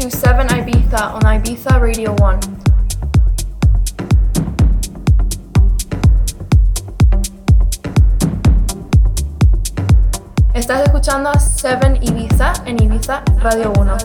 to 7 Ibiza on Ibiza Radio 1. Estás escuchando a 7 Ibiza en Ibiza Radio 1.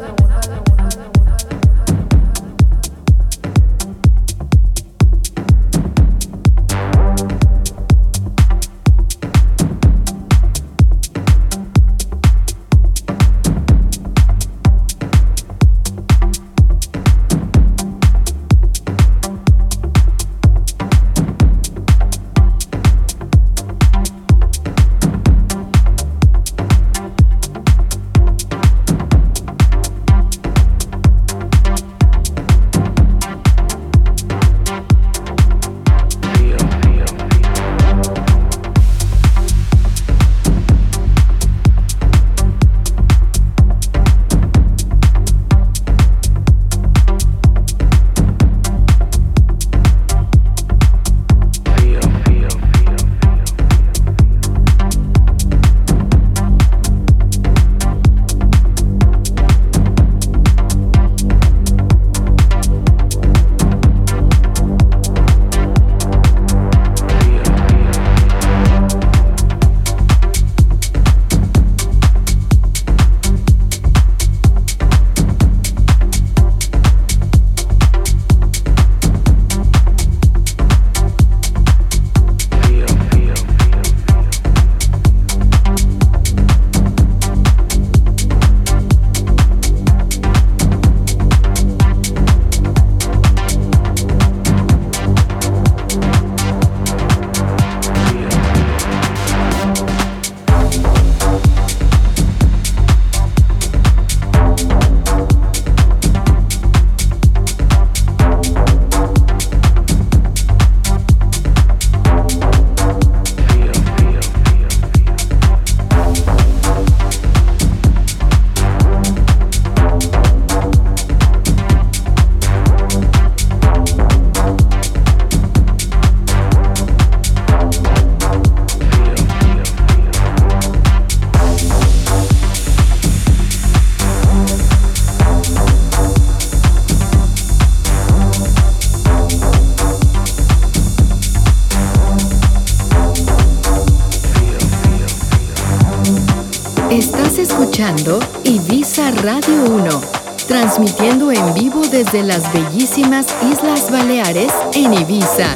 Desde las bellísimas Islas Baleares en Ibiza.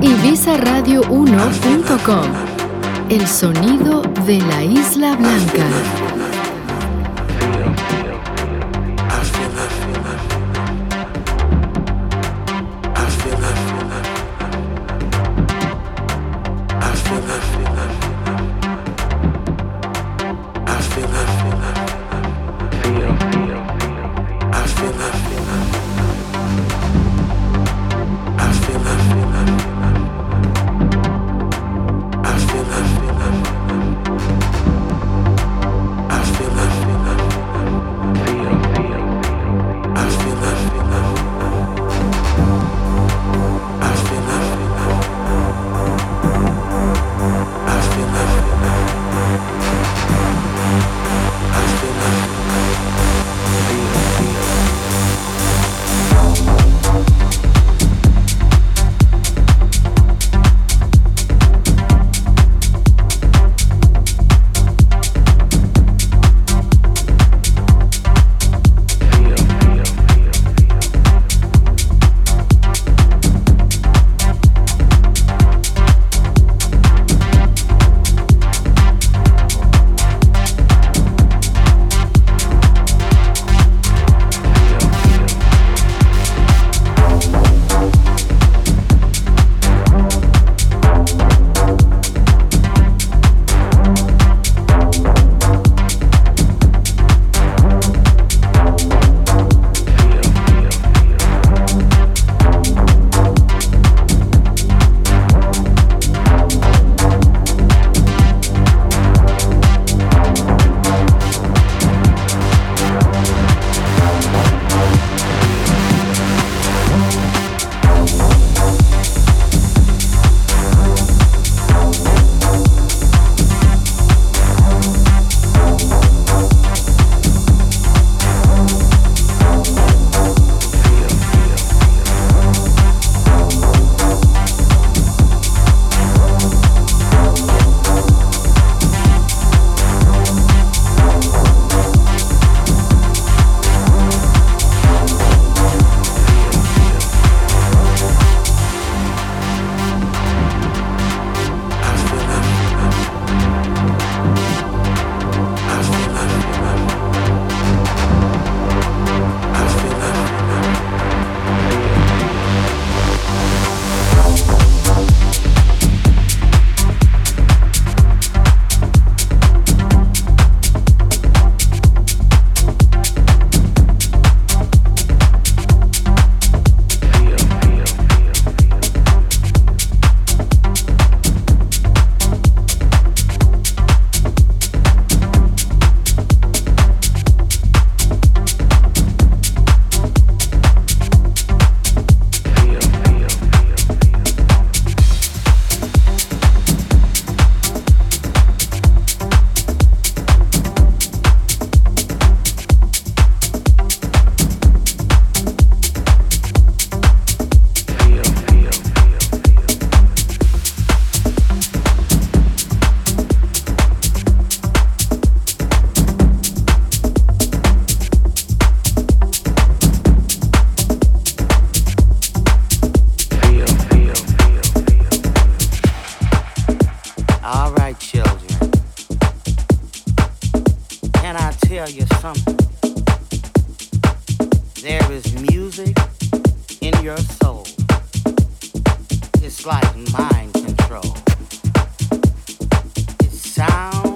IbizaRadio1.com El sonido de la Isla Blanca. tell you something. There is music in your soul. It's like mind control. It sounds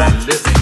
I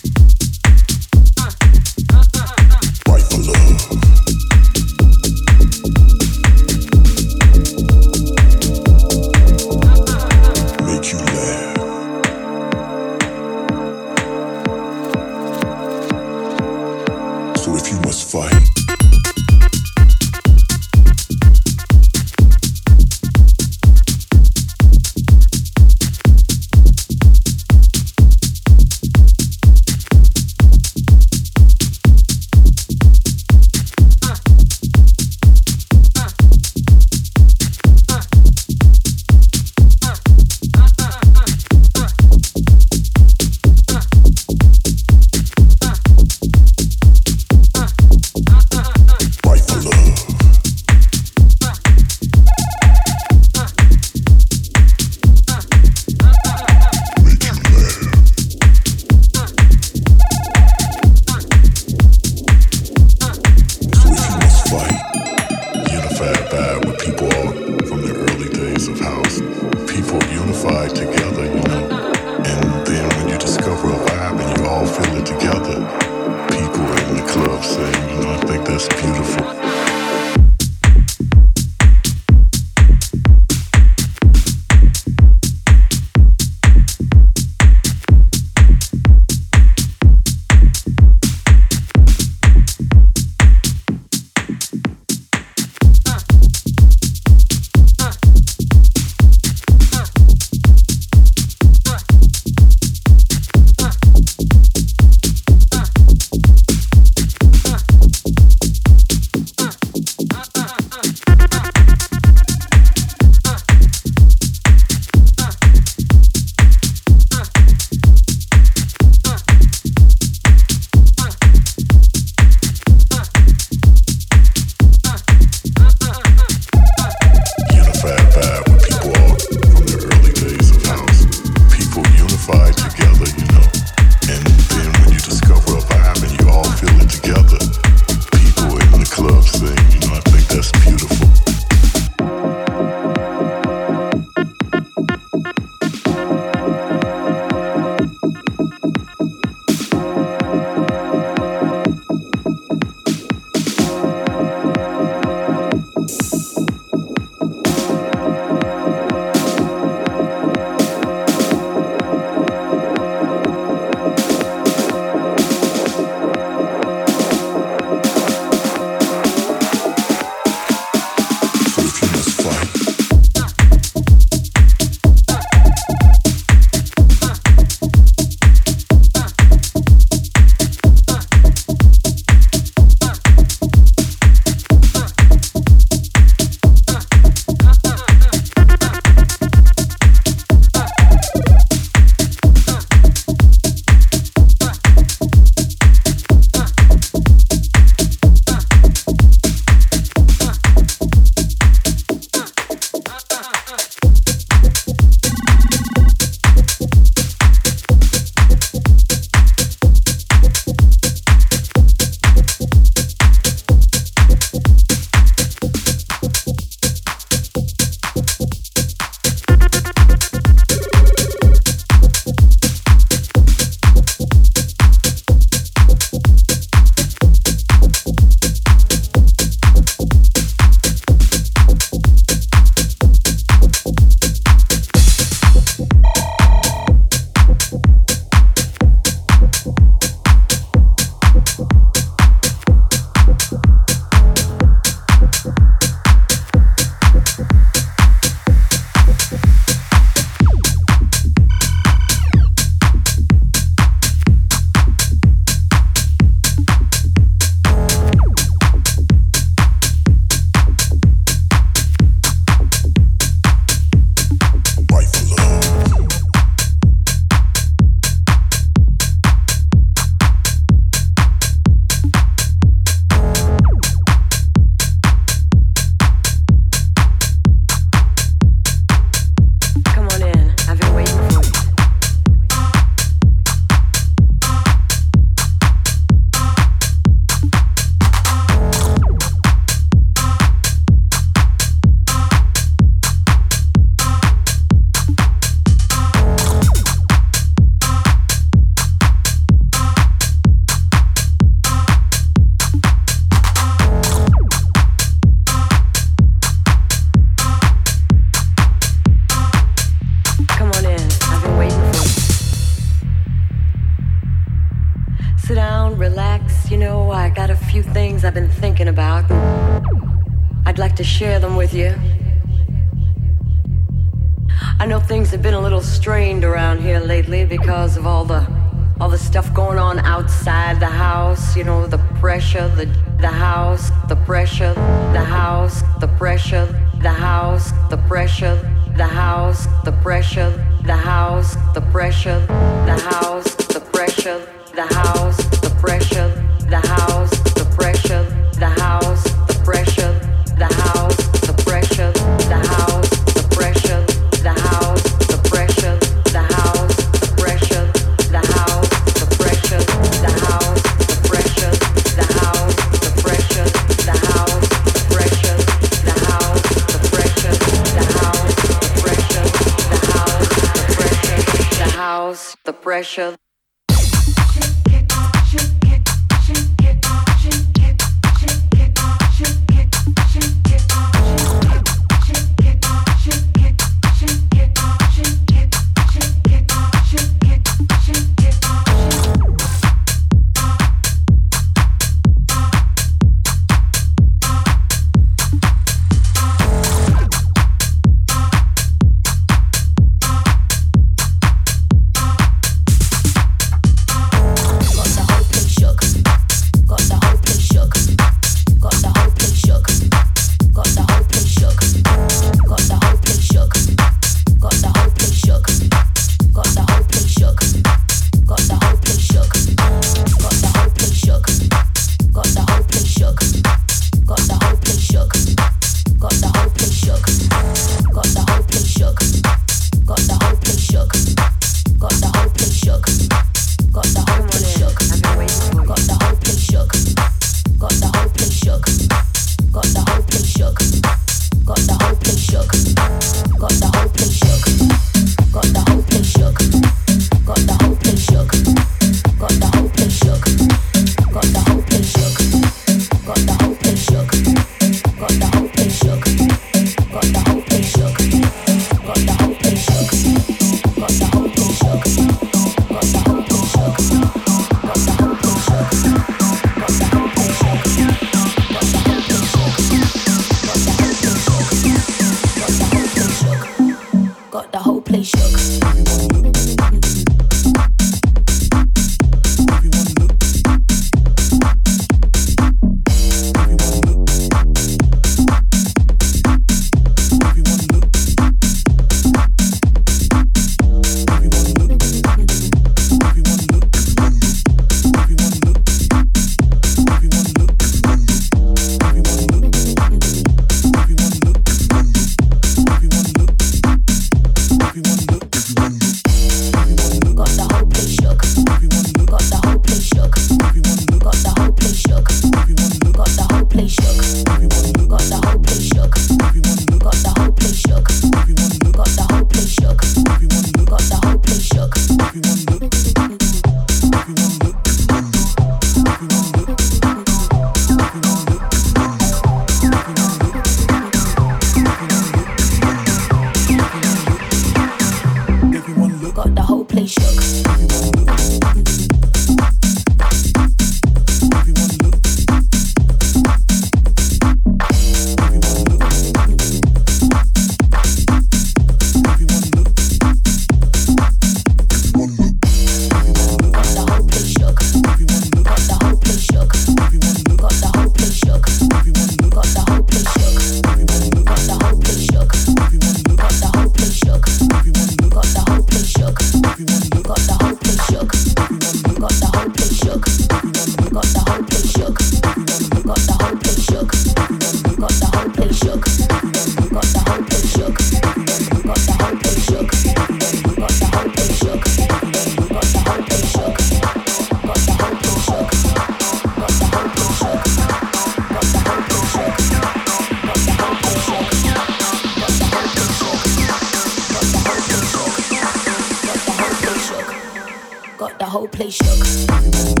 they shook.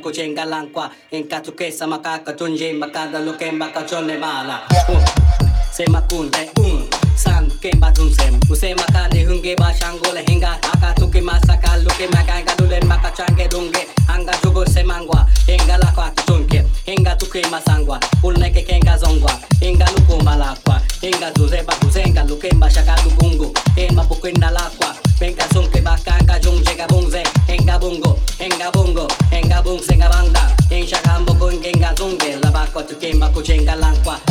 Kuchenga lankwa enka tukesa makaka tunje makada lukemba kachone mala. Uh, sema kunde um, un san kemba tunsem use makane hunge ba shangole henga aka tuke masaka luke makanga dule makachange dunge. Anga jugo semangwa henga lakwa tutunke henga tuke masangwa ulneke kenga zongwa. Henga luko malakwa henga tuzeba tukemba kuchenga